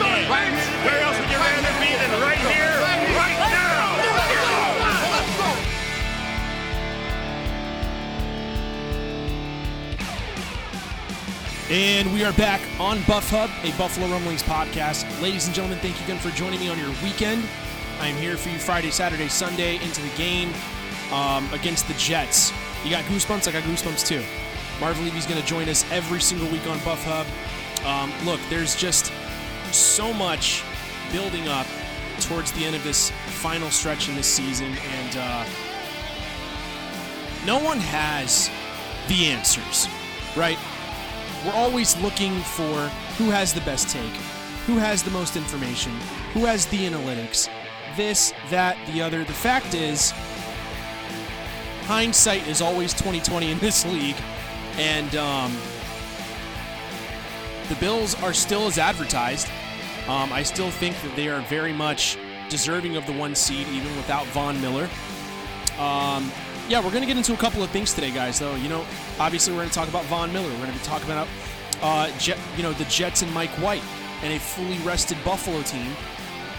Where else would you rather be than right here, right now? And we are back on Buff Hub, a Buffalo Rumblings podcast. Ladies and gentlemen, thank you again for joining me on your weekend. I'm here for you Friday, Saturday, Sunday into the game um, against the Jets. You got goosebumps? I got goosebumps too. Marvin Levy's going to join us every single week on Buff Hub. Um, look, there's just so much building up towards the end of this final stretch in this season, and uh, no one has the answers, right? We're always looking for who has the best take, who has the most information, who has the analytics, this, that, the other. The fact is, hindsight is always 2020 in this league, and um, the Bills are still as advertised. Um, I still think that they are very much deserving of the one seed, even without Von Miller. Um, yeah, we're going to get into a couple of things today, guys. Though you know, obviously, we're going to talk about Von Miller. We're going to be talking about, uh, Jet, you know, the Jets and Mike White and a fully rested Buffalo team.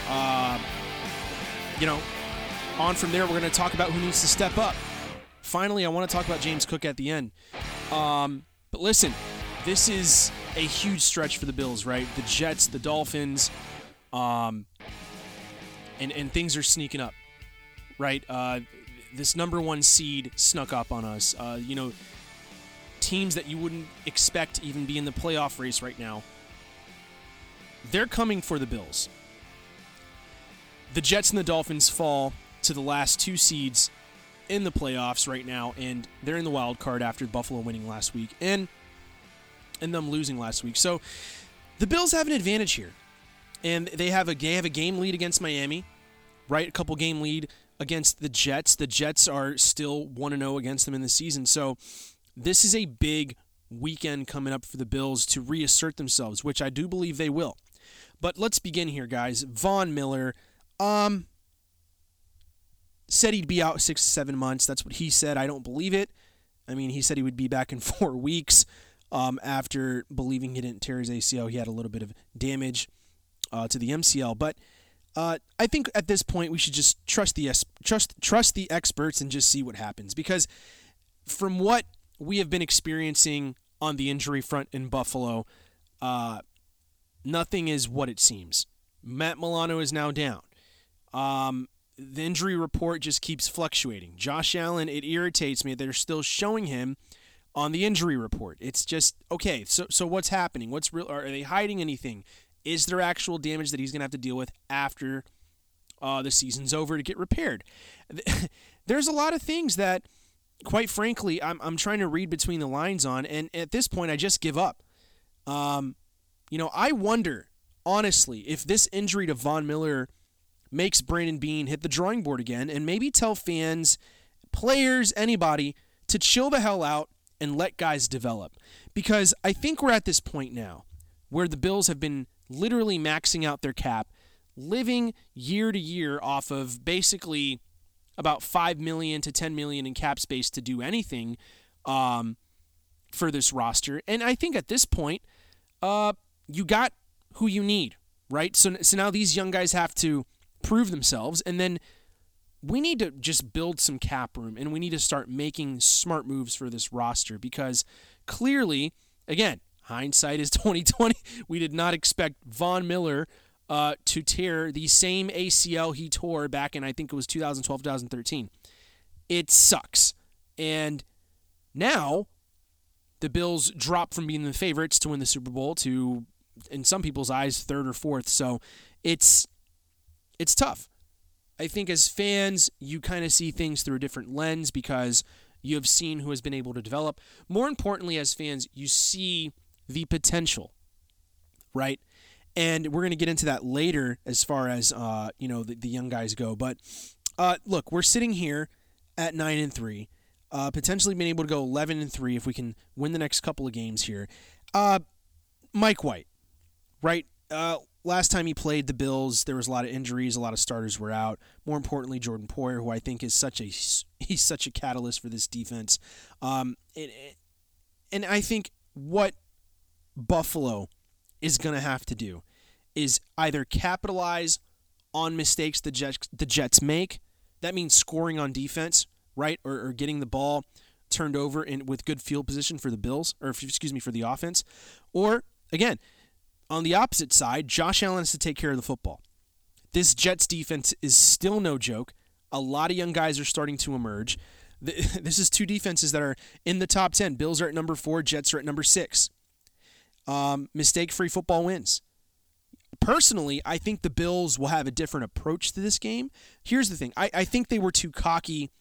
Uh, you know, on from there, we're going to talk about who needs to step up. Finally, I want to talk about James Cook at the end. Um, but listen, this is a huge stretch for the Bills, right? The Jets, the Dolphins, um, and and things are sneaking up, right? Uh, this number one seed snuck up on us. Uh, you know, teams that you wouldn't expect even be in the playoff race right now. They're coming for the Bills. The Jets and the Dolphins fall to the last two seeds in the playoffs right now, and they're in the wild card after Buffalo winning last week and and them losing last week. So the Bills have an advantage here, and they have a they have a game lead against Miami, right? A couple game lead against the Jets. The Jets are still one zero against them in the season. So this is a big weekend coming up for the Bills to reassert themselves, which I do believe they will. But let's begin here, guys. Von Miller, um, said he'd be out six to seven months. That's what he said. I don't believe it. I mean, he said he would be back in four weeks um, after believing he didn't tear his ACL. He had a little bit of damage uh, to the MCL, but uh, I think at this point we should just trust the trust trust the experts and just see what happens because from what we have been experiencing on the injury front in Buffalo, uh, nothing is what it seems. Matt Milano is now down. Um, the injury report just keeps fluctuating. Josh Allen, it irritates me. They're still showing him on the injury report. It's just okay. So so what's happening? What's real? Are they hiding anything? Is there actual damage that he's to have to deal with after uh, the season's over to get repaired? There's a lot of things that, quite frankly, I'm I'm trying to read between the lines on, and at this point, I just give up. Um, you know, I wonder honestly if this injury to Von Miller makes Brandon Beane hit the drawing board again and maybe tell fans, players, anybody to chill the hell out and let guys develop. Because I think we're at this point now where the Bills have been literally maxing out their cap, living year to year off of basically about 5 million to 10 million in cap space to do anything um, for this roster. And I think at this point, uh, you got who you need, right? So, so now these young guys have to prove themselves. And then we need to just build some cap room and we need to start making smart moves for this roster because clearly, again, hindsight is 2020. We did not expect Von Miller uh, to tear the same ACL he tore back in, I think it was 2012, 2013. It sucks. And now the Bills drop from being the favorites to win the Super Bowl to, in some people's eyes, third or fourth. So it's it's tough. I think as fans, you kind of see things through a different lens because you have seen who has been able to develop. More importantly, as fans, you see the potential, right? And we're going to get into that later as far as uh, you know the, the young guys go. But uh, look, we're sitting here at nine and three, uh, potentially being able to go eleven and three if we can win the next couple of games here. Uh, Mike White, right? Uh, last time he played the Bills, there was a lot of injuries, a lot of starters were out. More importantly, Jordan Poyer, who I think is such a he's such a catalyst for this defense. Um, and, and I think what Buffalo is going to have to do is either capitalize on mistakes the Jets, the Jets make. That means scoring on defense, right, or, or getting the ball turned over in with good field position for the Bills, or excuse me, for the offense. Or again, on the opposite side, Josh Allen has to take care of the football. This Jets defense is still no joke. A lot of young guys are starting to emerge. This is two defenses that are in the top 10. Bills are at number four, Jets are at number six. Um, Mistake free football wins. Personally, I think the Bills will have a different approach to this game. Here's the thing I, I think they were too cocky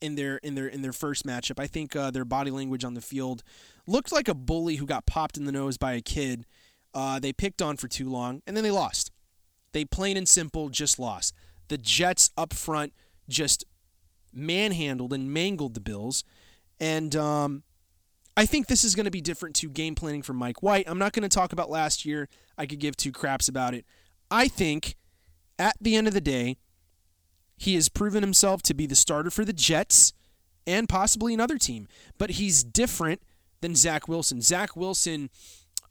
in their in their in their first matchup. I think uh, their body language on the field looked like a bully who got popped in the nose by a kid. Uh, they picked on for too long, and then they lost. They plain and simple just lost. The Jets up front just manhandled and mangled the Bills, and um, I think this is going to be different to game planning for Mike White. I'm not going to talk about last year. I could give two craps about it. I think at the end of the day, he has proven himself to be the starter for the Jets and possibly another team. But he's different than Zach Wilson. Zach Wilson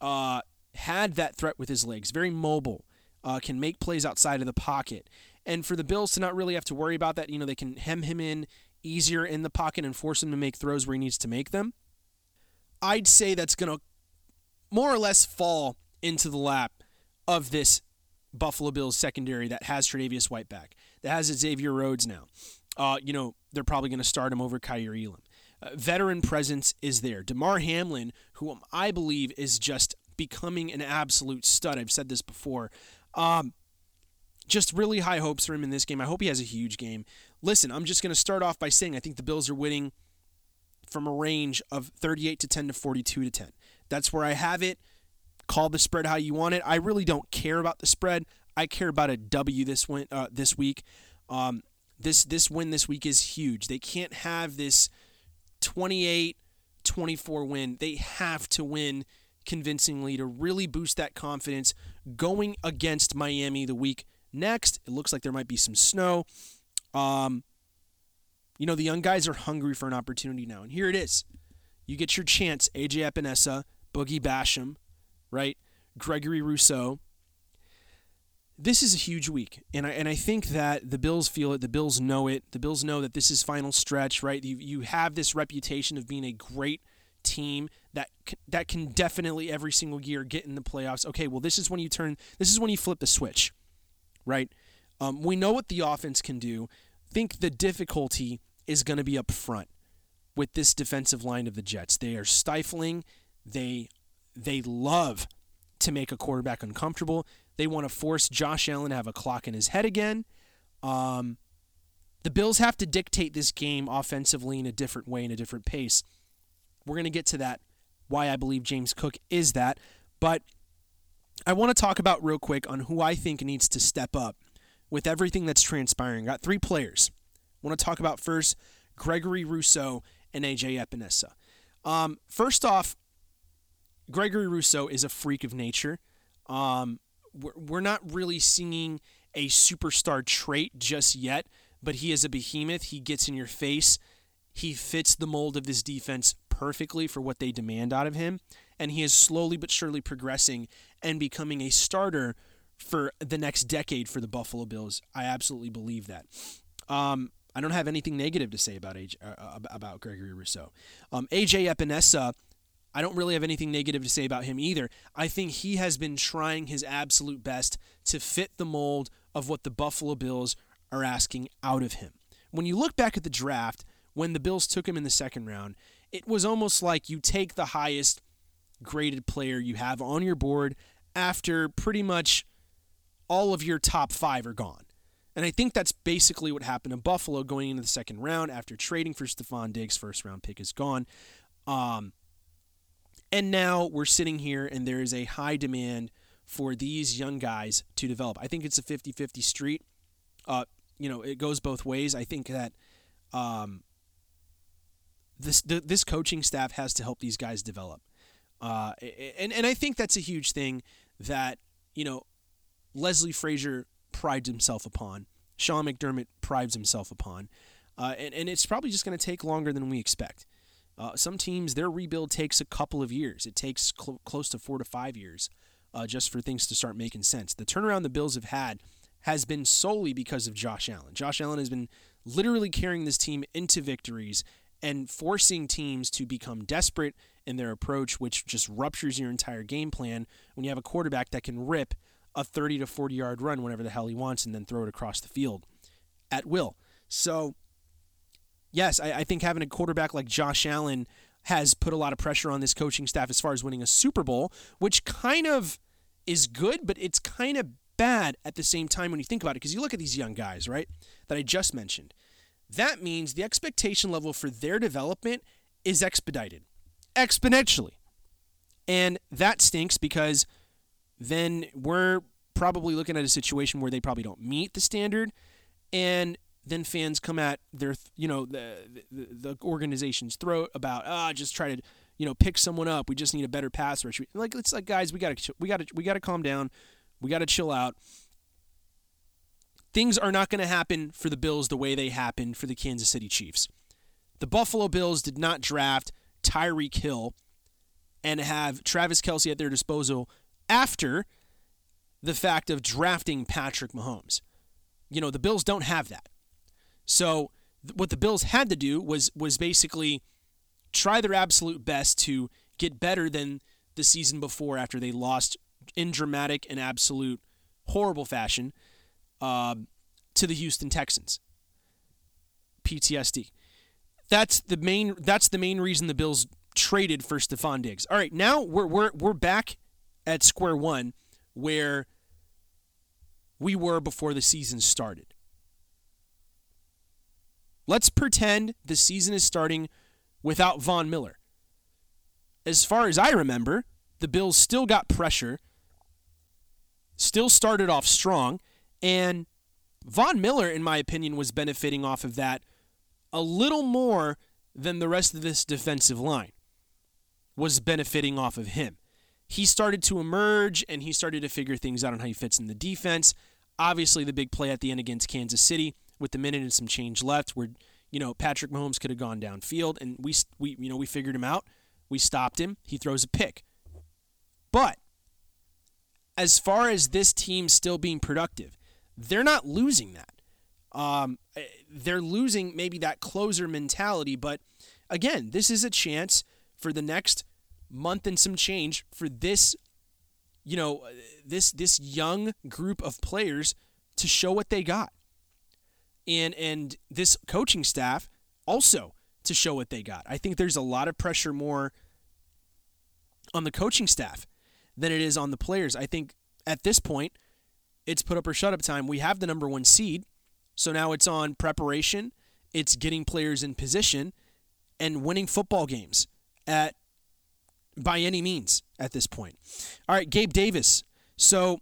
uh, had that threat with his legs, very mobile, uh, can make plays outside of the pocket. And for the Bills to not really have to worry about that, you know, they can hem him in easier in the pocket and force him to make throws where he needs to make them. I'd say that's going to more or less fall into the lap of this Buffalo Bills secondary that has Tre'Davious White back, that has Xavier Rhodes now. Uh, you know, they're probably going to start him over Kaiir Elam. Uh, veteran presence is there. Damar Hamlin, who I believe is just becoming an absolute stud. I've said this before. Um, just really high hopes for him in this game. I hope he has a huge game. Listen, I'm just going to start off by saying I think the Bills are winning from a range of 38 to 10 to 42 to 10. That's where I have it. Call the spread how you want it. I really don't care about the spread. I care about a W this win uh, this week. Um, this this win this week is huge. They can't have this 28 24 win. They have to win convincingly to really boost that confidence going against Miami the week next. It looks like there might be some snow. Um, you know, the young guys are hungry for an opportunity now, and here it is. You get your chance, AJ Epenesa, Boogie Basham, right? Gregory Rousseau. This is a huge week, and I and I think that the Bills feel it. The Bills know it. The Bills know that this is final stretch, right? You you have this reputation of being a great team that that can definitely every single year get in the playoffs. Okay, well this is when you turn. This is when you flip the switch, right? Um, we know what the offense can do. Think the difficulty is going to be up front with this defensive line of the Jets. They are stifling. They they love to make a quarterback uncomfortable. They want to force Josh Allen to have a clock in his head again. Um, the Bills have to dictate this game offensively in a different way, in a different pace. We're going to get to that, why I believe James Cook is that. But I want to talk about real quick on who I think needs to step up with everything that's transpiring. Got three players. I want to talk about first Gregory Rousseau and AJ Epenesa. Um, first off, Gregory Rousseau is a freak of nature. Um, we're not really seeing a superstar trait just yet, but he is a behemoth. He gets in your face. He fits the mold of this defense perfectly for what they demand out of him. And he is slowly but surely progressing and becoming a starter for the next decade for the Buffalo Bills. I absolutely believe that. Um, I don't have anything negative to say about AJ, uh, uh about Gregory Rousseau. Um, AJ Epenesa, I don't really have anything negative to say about him either. I think he has been trying his absolute best to fit the mold of what the Buffalo Bills are asking out of him. When you look back at the draft, when the Bills took him in the second round, it was almost like you take the highest graded player you have on your board after pretty much all of your top five are gone. And I think that's basically what happened in Buffalo going into the second round after trading for Stefon Diggs. First round pick is gone. Um, and now we're sitting here, and there is a high demand for these young guys to develop. I think it's a 50 50 street. Uh, you know, it goes both ways. I think that um, this the, this coaching staff has to help these guys develop. Uh, and, and I think that's a huge thing that, you know, Leslie Frazier prides himself upon. Sean McDermott prides himself upon. Uh, and, and it's probably just going to take longer than we expect. Uh, some teams, their rebuild takes a couple of years. It takes cl- close to four to five years uh, just for things to start making sense. The turnaround the Bills have had has been solely because of Josh Allen. Josh Allen has been literally carrying this team into victories and forcing teams to become desperate in their approach, which just ruptures your entire game plan when you have a quarterback that can rip a 30 to 40 yard run whenever the hell he wants and then throw it across the field at will. So yes, I, I think having a quarterback like Josh Allen has put a lot of pressure on this coaching staff as far as winning a Super Bowl, which kind of is good, but it's kind of bad at the same time when you think about it. Because you look at these young guys, right, that I just mentioned. That means the expectation level for their development is expedited exponentially. And that stinks because then we're probably looking at a situation where they probably don't meet the standard. And then fans come at their you know the the, the organization's throat about ah just try to you know pick someone up we just need a better pass rush like it's like guys we got to we got to we got to calm down we got to chill out things are not going to happen for the Bills the way they happened for the Kansas City Chiefs the Buffalo Bills did not draft Tyreek Hill and have Travis Kelce at their disposal after the fact of drafting Patrick Mahomes. You know, the Bills don't have that. So what the Bills had to do was was basically try their absolute best to get better than the season before after they lost in dramatic and absolute horrible fashion uh, to the Houston Texans. PTSD. That's the main. That's the main reason the Bills traded for Stefon Diggs. All right, now we're we're we're back at square one where we were before the season started. Let's pretend the season is starting without Von Miller. As far as I remember, the Bills still got pressure, still started off strong, and Von Miller, in my opinion, was benefiting off of that a little more than the rest of this defensive line was benefiting off of him. He started to emerge and he started to figure things out on how he fits in the defense. Obviously, the big play at the end against Kansas City with the minute and some change left, where you know Patrick Mahomes could have gone downfield, and we we you know we figured him out. We stopped him. He throws a pick. But as far as this team still being productive, they're not losing that. Um, eh, they're losing maybe that closer mentality, but again, this is a chance for the next month and some change for this, you know, this this young group of players to show what they got and and this coaching staff also to show what they got. I think there's a lot of pressure more on the coaching staff than it is on the players. I think at this point, it's put up or shut up time. We have the number one seed, so now it's on preparation. It's getting players in position and winning football games at by any means at this point. All right, Gabe Davis. So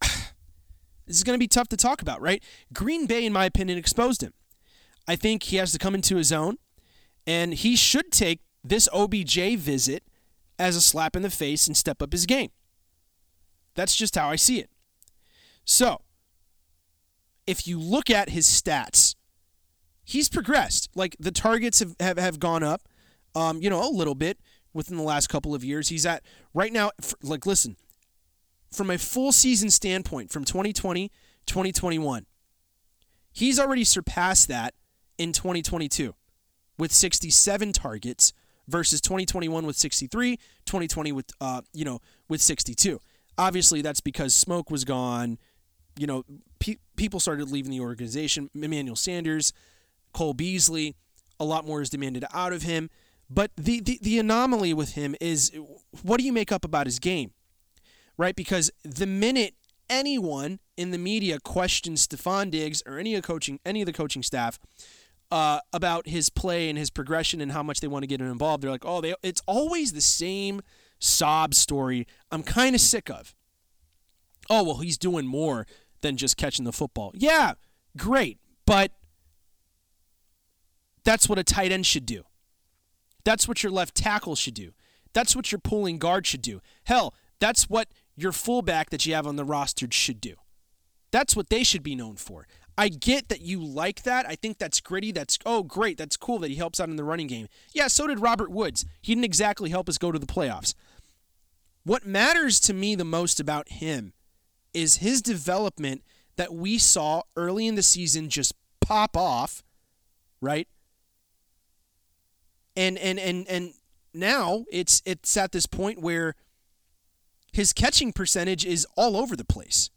this is going to be tough to talk about, right? Green Bay, in my opinion, exposed him. I think he has to come into his own, and he should take this OBJ visit as a slap in the face and step up his game. That's just how I see it. So, if you look at his stats, he's progressed. Like the targets have, have, have gone up, um, you know, a little bit within the last couple of years. He's at right now, like, listen, from a full season standpoint from 2020 2021 he's already surpassed that in 2022 with 67 targets versus 2021 with 63, 2020 with uh, you know, with 62. Obviously, that's because Smoke was gone. You know, pe- people started leaving the organization. Emmanuel Sanders, Cole Beasley, a lot more is demanded out of him. But the, the, the anomaly with him is what do you make up about his game? Right? Because the minute anyone in the media questions Stefon Diggs or any of coaching any of the coaching staff uh, about his play and his progression and how much they want to get him involved, they're like, oh, they, it's always the same sob story. I'm kind of sick of. Oh well, he's doing more than just catching the football. Yeah, great, but that's what a tight end should do. That's what your left tackle should do. That's what your pulling guard should do. Hell, that's what your fullback that you have on the roster should do. That's what they should be known for. I get that you like that. I think that's gritty. That's oh great. That's cool that he helps out in the running game. Yeah, so did Robert Woods. He didn't exactly help us go to the playoffs. What matters to me the most about him is his development that we saw early in the season just pop off, right? And and and and now it's it's at this point where his catching percentage is all over the place.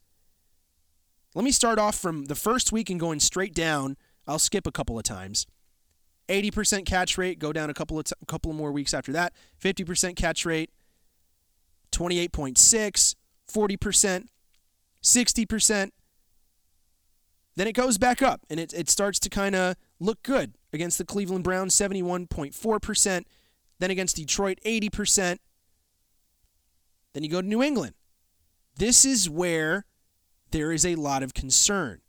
Let me start off from the first week and going straight down. I'll skip a couple of times. 80% catch rate, go down a couple of t- couple of more weeks after that. 50% catch rate, 28.6, 40%, 60%. Then it goes back up and it, it starts to kind of look good against the Cleveland Browns, 71.4%. Then against Detroit, 80%. Then you go to New England. This is where there is a lot of concern.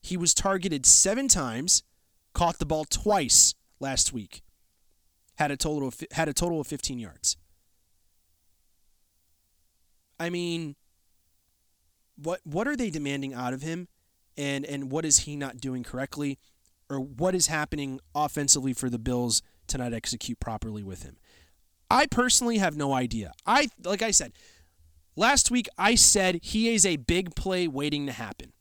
He was targeted seven times, caught the ball twice last week, had a total of, had a total of 15 yards. I mean, what what are they demanding out of him, and and what is he not doing correctly, or what is happening offensively for the Bills to not execute properly with him? I personally have no idea. I like I said last week I said he is a big play waiting to happen.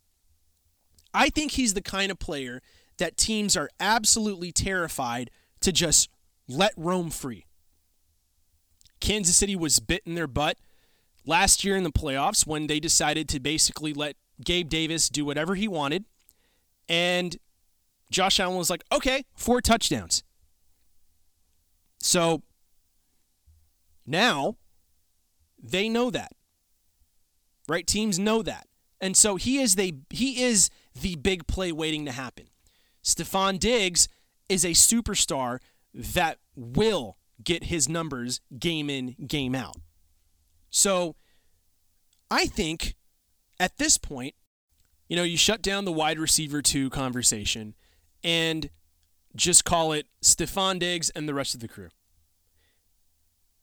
I think he's the kind of player that teams are absolutely terrified to just let roam free. Kansas City was bit in their butt last year in the playoffs when they decided to basically let Gabe Davis do whatever he wanted. And Josh Allen was like, okay, four touchdowns. So now they know that. Right? Teams know that. And so he is the he is the big play waiting to happen. Stefon Diggs is a superstar that will get his numbers game in, game out. So I think at this point, you know, you shut down the wide receiver two conversation and just call it Stefon Diggs and the rest of the crew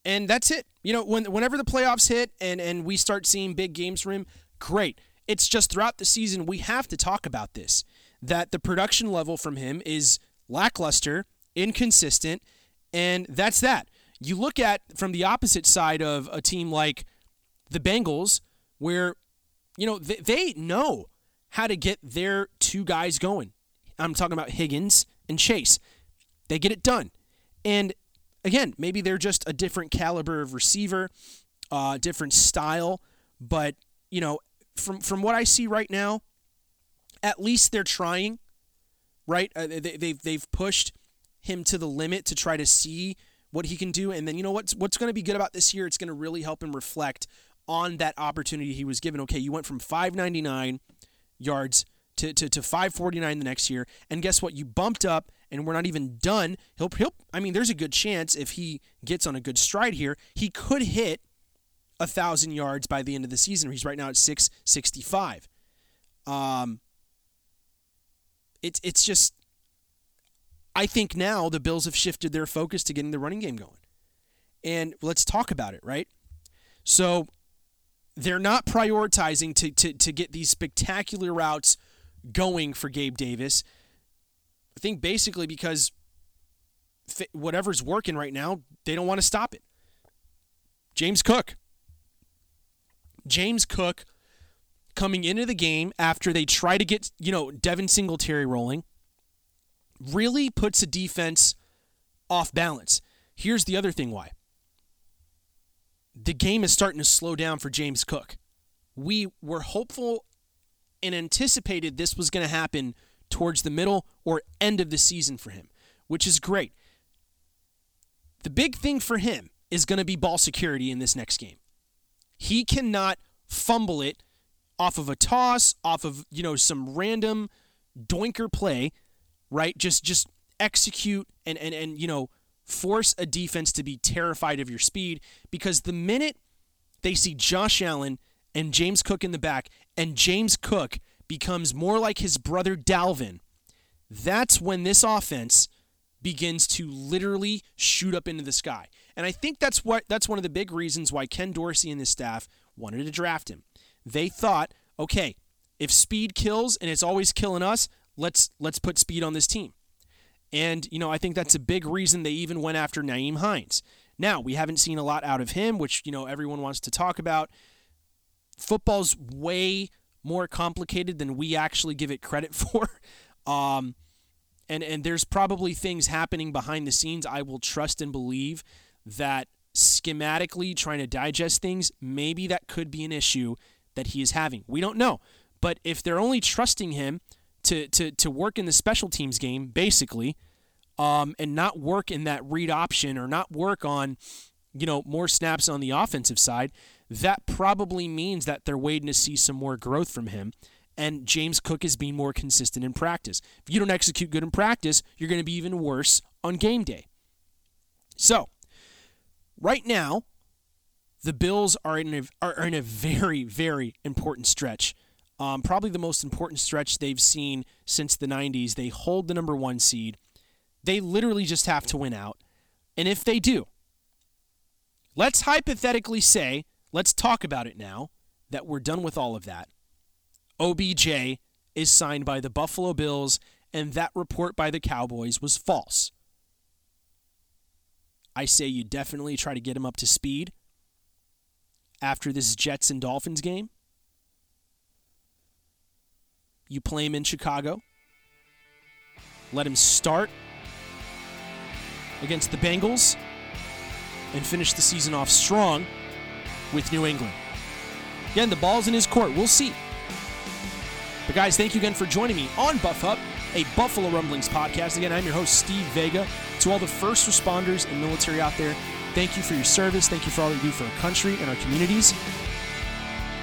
and that's it. You know, when whenever the playoffs hit and and we start seeing big games from him, great. It's just throughout the season we have to talk about this that the production level from him is lackluster, inconsistent, and that's that. You look at from the opposite side of a team like the Bengals where you know they, they know how to get their two guys going. I'm talking about Higgins and Chase. They get it done. And again, maybe they're just a different caliber of receiver, uh, different style. But you know, from from what I see right now, at least they're trying. Right? Uh, they, they've they've pushed him to the limit to try to see what he can do. And then you know what's what's going to be good about this year? It's going to really help him reflect on that opportunity he was given. Okay, you went from 599 yards to, to, to 549 the next year. And guess what? You bumped up and we're not even done. He'll, he'll I mean, there's a good chance if he gets on a good stride here, he could hit a thousand yards by the end of the season. He's right now at 665. Um, it's it's just I think now the Bills have shifted their focus to getting the running game going. And let's talk about it, right? So they're not prioritizing to, to, to get these spectacular routes going for Gabe Davis. I think basically because whatever's working right now, they don't want to stop it. James Cook. James Cook coming into the game after they try to get, you know, Devin Singletary rolling really puts a defense off balance. Here's the other thing why. The game is starting to slow down for James Cook. We were hopeful and anticipated this was going to happen towards the middle or end of the season for him, which is great. The big thing for him is going to be ball security in this next game. He cannot fumble it off of a toss, off of, you know, some random doinker play, right? Just just execute and and and you know, force a defense to be terrified of your speed because the minute they see Josh Allen and James Cook in the back and James Cook becomes more like his brother Dalvin, that's when this offense begins to literally shoot up into the sky. And I think that's what that's one of the big reasons why Ken Dorsey and his staff wanted to draft him. They thought, okay, if speed kills and it's always killing us, let's let's put speed on this team. And you know, I think that's a big reason they even went after Nyheim Hines. Now, we haven't seen a lot out of him, which, you know, everyone wants to talk about. Football's way more complicated than we actually give it credit for. Um, and and there's probably things happening behind the scenes I will trust and believe that schematically trying to digest things, maybe that could be an issue that he is having. We don't know. But if they're only trusting him to to to work in the special teams game, basically, um, and not work in that read option or not work on, you know, more snaps on the offensive side, that probably means that they're waiting to see some more growth from him. And James Cook is being more consistent in practice. If you don't execute good in practice, you're going to be even worse on game day. So, right now, the Bills are in a, are in a very, very important stretch. Um, probably the most important stretch they've seen since the 90s. They hold the number one seed. They literally just have to win out. And if they do, let's hypothetically say, let's talk about it now that we're done with all of that. OBJ is signed by the Buffalo Bills, and that report by the Cowboys was false. I say you definitely try to get him up to speed after this Jets and Dolphins game. You play him in Chicago. Let him start against the Bengals and finish the season off strong with New England. Again, the ball's in his court. We'll see. But guys, thank you again for joining me on Buff Hub, a Buffalo Rumblings podcast. Again, I'm your host, Steve Vega. To all the first responders and military out there, thank you for your service. Thank you for all that you do for our country and our communities.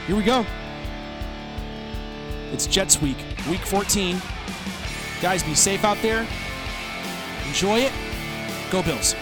Here we go. It's Jets week, week 14. Guys, be safe out there. Enjoy it. Go Bills.